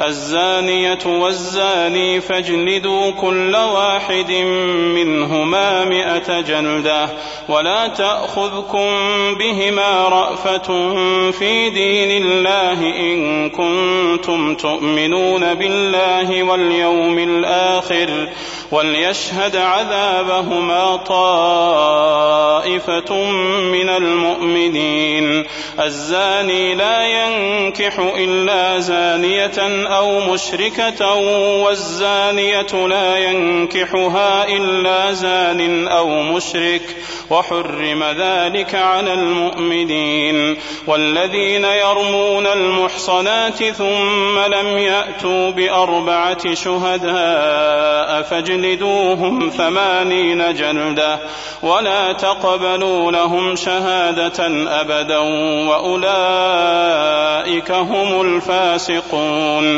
الزانية والزاني فاجلدوا كل واحد منهما مئة جلدة ولا تأخذكم بهما رأفة في دين الله إن كنتم تؤمنون بالله واليوم الآخر وليشهد عذابهما طائفة من المؤمنين الزاني لا ينكح إلا زانية أو مشركة والزانية لا ينكحها إلا زان أو مشرك وحرم ذلك على المؤمنين والذين يرمون المحصنات ثم لم يأتوا بأربعة شهداء فاجلدوهم ثمانين جلدة ولا تقبلوا لهم شهادة أبدا وأولئك هم الفاسقون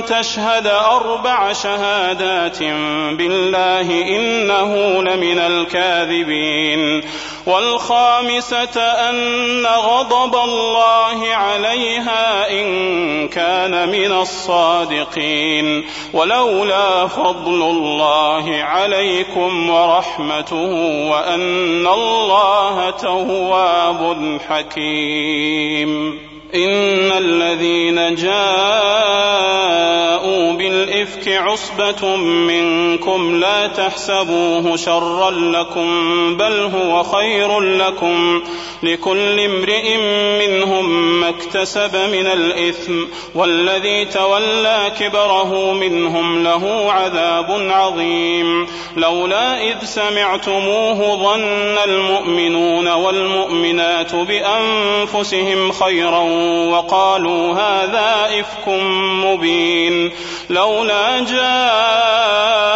تشهد أربع شهادات بالله إنه لمن الكاذبين والخامسة أن غضب الله عليها إن كان من الصادقين ولولا فضل الله عليكم ورحمته وأن الله تواب حكيم إن الذين جاءوا بالإفك عصبة منكم لا تحسبوه شرا لكم بل هو خير لكم. لكل امرئ منهم ما اكتسب من الإثم والذي تولى كبره منهم له عذاب عظيم. لولا إذ سمعتموه ظن المؤمنون والمؤمنات بأنفسهم خيرا وقالوا هذا إفك مبين لولا جاءوا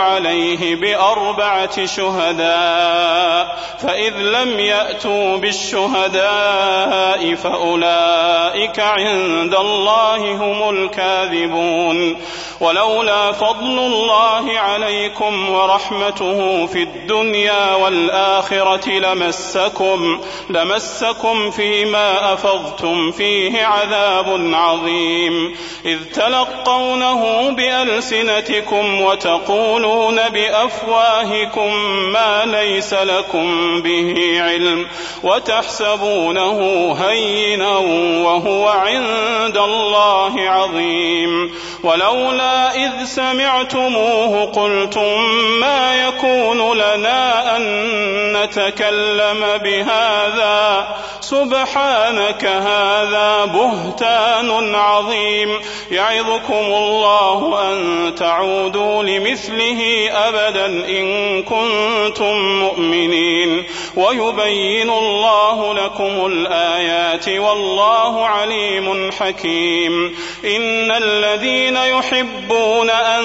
عليه بأربعة شهداء فإذ لم يأتوا بالشهداء فأولئك عند الله هم الكاذبون ولولا فضل الله عليكم ورحمته في الدنيا والآخرة لمسكم لمسكم فيما أفضتم فيه عذاب عظيم. إذ تلقونه بألسنتكم وتقولون بأفواهكم ما ليس لكم به علم وتحسبونه هينا وهو عند الله عظيم. ولولا إذ سمعتموه قلتم ما يكون لنا أن نتكلم بهذا سبحانك هذا بهتان عظيم. يعظكم الله أن تعودوا لمثله أبدا إن كنتم مؤمنين. ويبين الله لكم الآيات والله عليم حكيم. إن الذين يحبون أن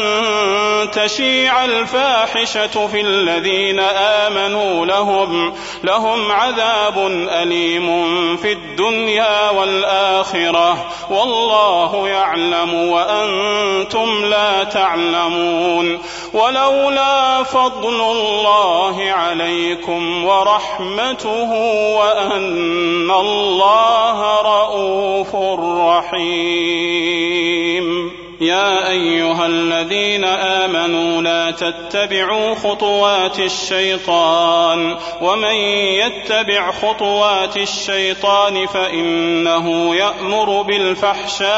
تشيع الفاحشة في الذين آمنوا لهم لهم عذاب أليم في الدنيا والآخرة. والله يعلم وأنتم لا تعلمون. ولولا فضل الله عليكم ورحمته وأن الله رؤوف رحيم. يا أيها الذين آمنوا لا تتبعوا خطوات الشيطان ومن يتبع خطوات الشيطان فإنه يأمر بالفحشاء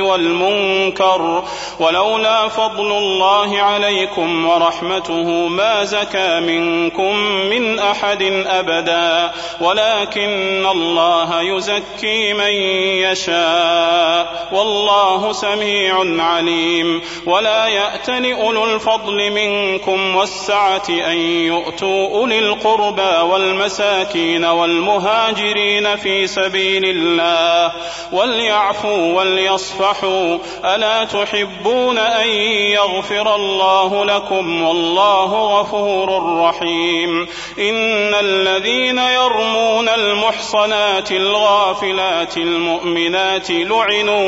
والمنكر ولولا فضل الله عليكم ورحمته ما زكى منكم من أحد أبدا ولكن الله يزكي من يشاء والله سميع عليم. ولا يأتن أولو الفضل منكم والسعة أن يؤتوا أولي القربى والمساكين والمهاجرين في سبيل الله. وليعفوا وليصفحوا. ألا تحبون أن يغفر الله لكم والله غفور رحيم. إن الذين يرمون المحصنات الغافلات المؤمنات لعنوا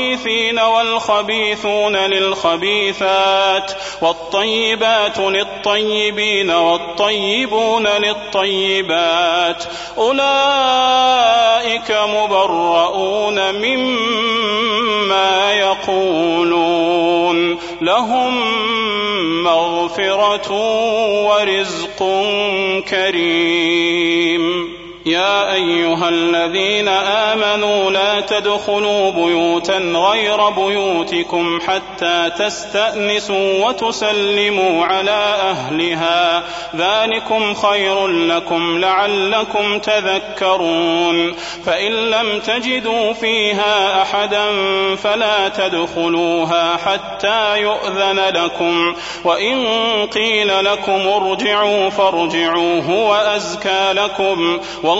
للخبيثين والخبيثون للخبيثات والطيبات للطيبين والطيبون للطيبات. أولئك مبرؤون مما يقولون. لهم مغفرة ورزق كريم. يا أيها الذين آمنوا لا تدخلوا بيوتا غير بيوتكم حتى تستأنسوا وتسلموا على أهلها. ذلكم خير لكم لعلكم تذكرون. فإن لم تجدوا فيها أحدا فلا تدخلوها حتى يؤذن لكم. وإن قيل لكم ارجعوا فارجعوا هو أزكى لكم. والله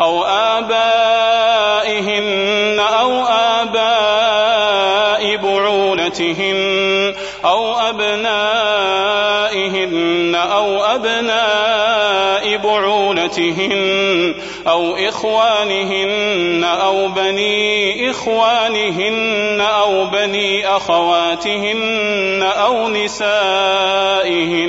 أو آبائهن أو آباء بعولتهن أو أبنائهن أو أبناء بعولتهن أو إخوانهن أو بني إخوانهن أو بني أخواتهن أو نسائهن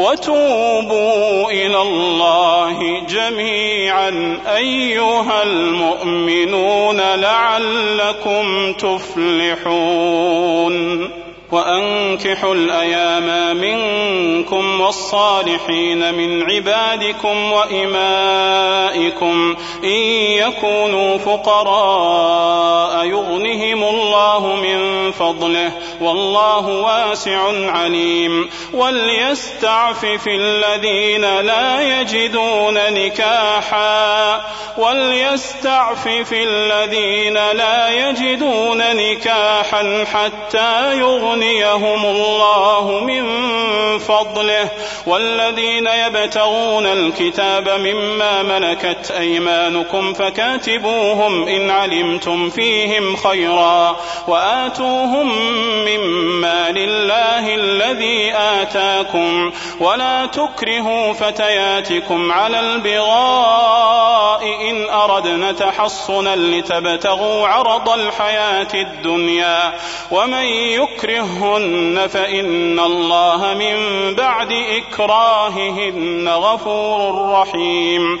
وتوبوا إلى الله جميعا أيها المؤمنون لعلكم تفلحون. وأنكحوا الأيام منكم والصالحين من عبادكم وإمائكم إن يكونوا فقراء يغنهم الله من فضله والله واسع عليم وليستعفف الذين لا يجدون نكاحا وليستعفف الذين لا يجدون نكاحا حتى يغنيهم الله من فضله والذين يبتغون الكتاب مما ملكت أيمانكم فكاتبوهم إن علمتم فيهم خيرا وآتوهم مما لله الذي آتاكم ولا تكرهوا فتياتكم على البغاء إن أردنا تحصنا لتبتغوا عرض الحياة الدنيا ومن يكرههن فإن الله من بعد إكراههن غفور رحيم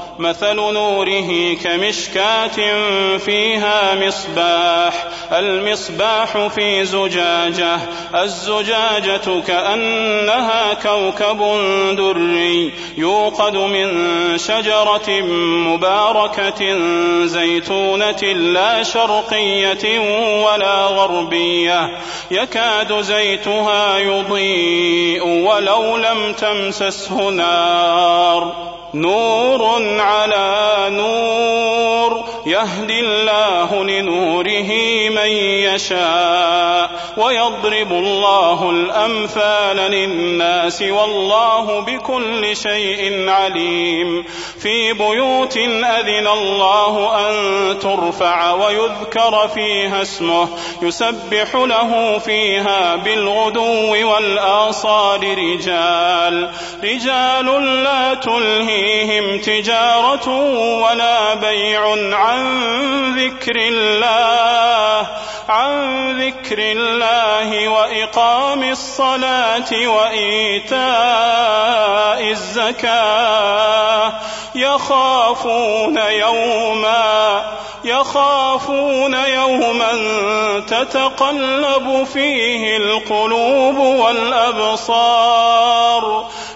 مثل نوره كمشكاة فيها مصباح المصباح في زجاجة الزجاجة كأنها كوكب دري يوقد من شجرة مباركة زيتونة لا شرقية ولا غربية يكاد زيتها يضيء ولو لم تمسسه نار. نور على نور يهدي الله لنوره من يشاء ويضرب الله الأمثال للناس والله بكل شيء عليم. في بيوت أذن الله أن ترفع ويذكر فيها اسمه يسبح له فيها بالغدو والآصال رجال. رجال لا تلهيهم تجارة ولا بيع عن ذكر الله عن ذكر الله وإقام الصلاة وإيتاء الزكاة. يخافون يوما يخافون يوما تتقلب فيه القلوب والأبصار.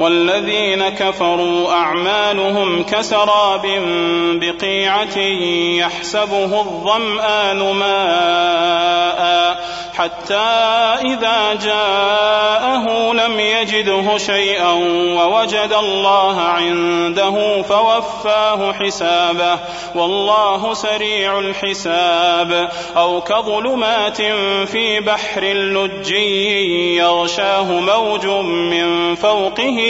والذين كفروا أعمالهم كسراب بقيعة يحسبه الظمآن ماء حتى إذا جاءه لم يجده شيئا ووجد الله عنده فوفاه حسابه والله سريع الحساب أو كظلمات في بحر لجي يغشاه موج من فوقه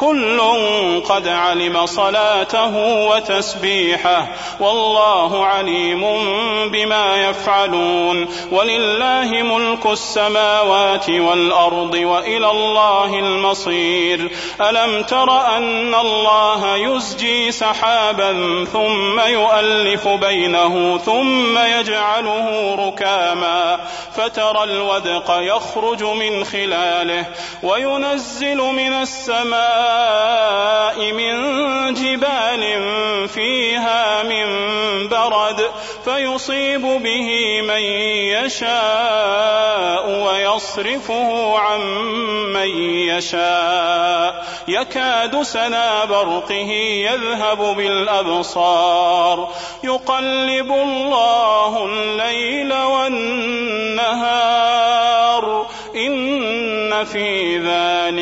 كل قد علم صلاته وتسبيحه والله عليم بما يفعلون ولله ملك السماوات والأرض وإلى الله المصير ألم تر أن الله يزجي سحابا ثم يؤلف بينه ثم يجعله ركاما فترى الودق يخرج من خلاله وينزل من السماء من جبال فيها من برد فيصيب به من يشاء ويصرفه عن من يشاء. يكاد سنا برقه يذهب بالأبصار. يقلب الله الليل والنهار. إن في ذلك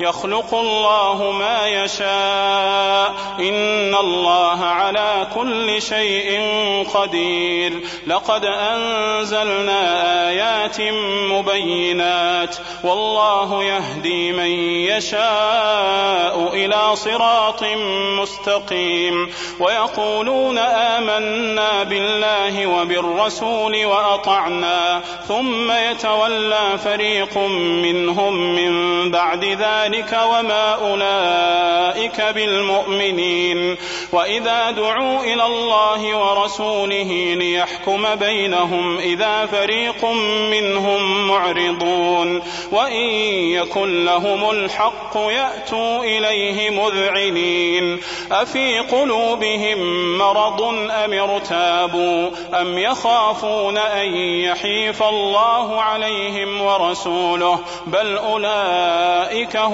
يخلق الله ما يشاء. إن الله على كل شيء قدير. لقد أنزلنا آيات مبينات. والله يهدي من يشاء إلى صراط مستقيم. ويقولون آمنا بالله وبالرسول وأطعنا. ثم يتولى فريق منهم من بعد ذلك وما أولئك بالمؤمنين. وإذا دعوا إلى الله ورسوله ليحكم بينهم إذا فريق منهم معرضون. وإن يكن لهم الحق يأتوا إليه مذعنين. أفي قلوبهم مرض أم ارتابوا؟ أم يخافون أن يحيف الله عليهم ورسوله؟ بل أولئك هم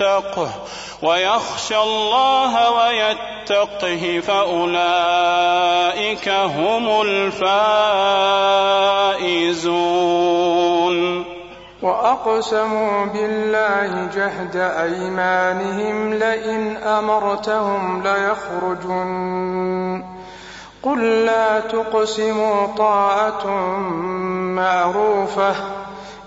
ويتقه ويخشى الله ويتقه فأولئك هم الفائزون. وأقسموا بالله جهد أيمانهم لئن أمرتهم ليخرجن. قل لا تقسموا طاعة معروفة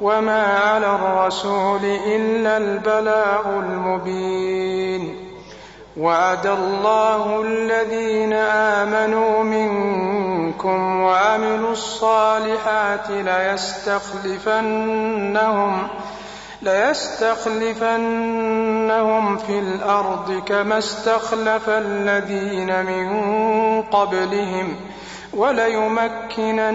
وما على الرسول إلا البلاغ المبين وعد الله الذين آمنوا منكم وعملوا الصالحات ليستخلفنهم ليستخلفنهم في الأرض كما استخلف الذين من قبلهم وليمكنن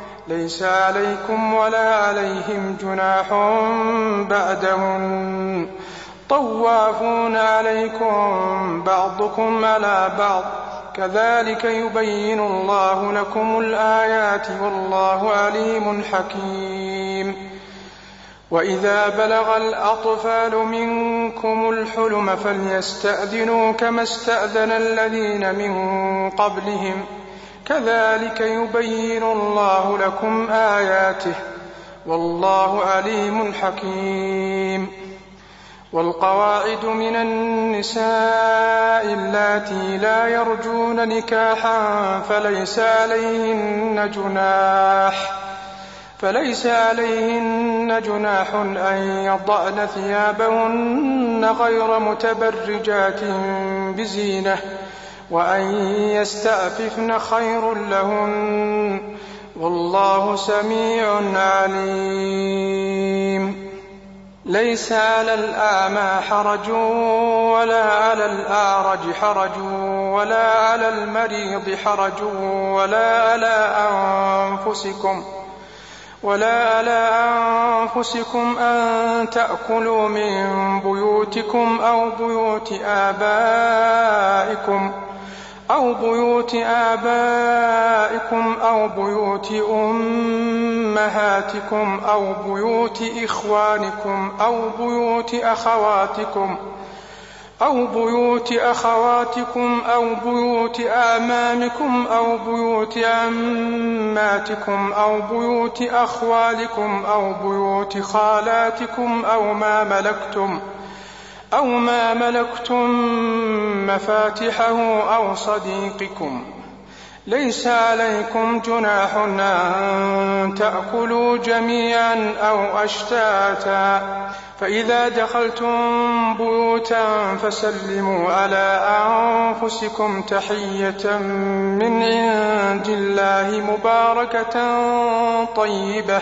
ليس عليكم ولا عليهم جناح بعدهن طوافون عليكم بعضكم على بعض. كذلك يبين الله لكم الآيات والله عليم حكيم. وإذا بلغ الأطفال منكم الحلم فليستأذنوا كما استأذن الذين من قبلهم. كذلك يبين الله لكم آياته والله عليم حكيم. والقواعد من النساء اللاتي لا يرجون نكاحا فليس عليهن جناح فليس عليهن جناح أن يضعن ثيابهن غير متبرجات بزينة. وأن يستعففن خير لهن والله سميع عليم. ليس على الأعمى حرج ولا على الأعرج حرج ولا على المريض حرج ولا على أنفسكم ۖ ولا على أنفسكم أن تأكلوا من بيوتكم أو بيوت آبائكم أو بيوت آبائكم أو بيوت أمهاتكم أو بيوت إخوانكم أو بيوت أخواتكم ۖ أو بيوت أخواتكم أو بيوت أعمامكم أو بيوت عماتكم أو بيوت أخوالكم أو بيوت خالاتكم أو ما ملكتم أو ما ملكتم مفاتحه أو صديقكم. ليس عليكم جناح أن تأكلوا جميعا أو أشتاتا. فإذا دخلتم بيوتا فسلموا على أنفسكم تحية من عند الله مباركة طيبة.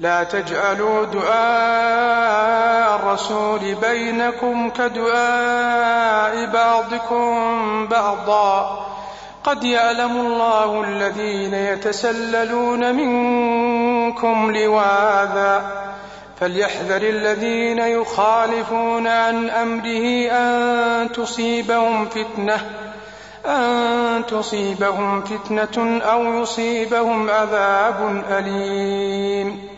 لا تجعلوا دعاء الرسول بينكم كدعاء بعضكم بعضا. قد يعلم الله الذين يتسللون منكم لواذا. فليحذر الذين يخالفون عن أمره أن تصيبهم فتنة أن تصيبهم فتنة أو يصيبهم عذاب أليم.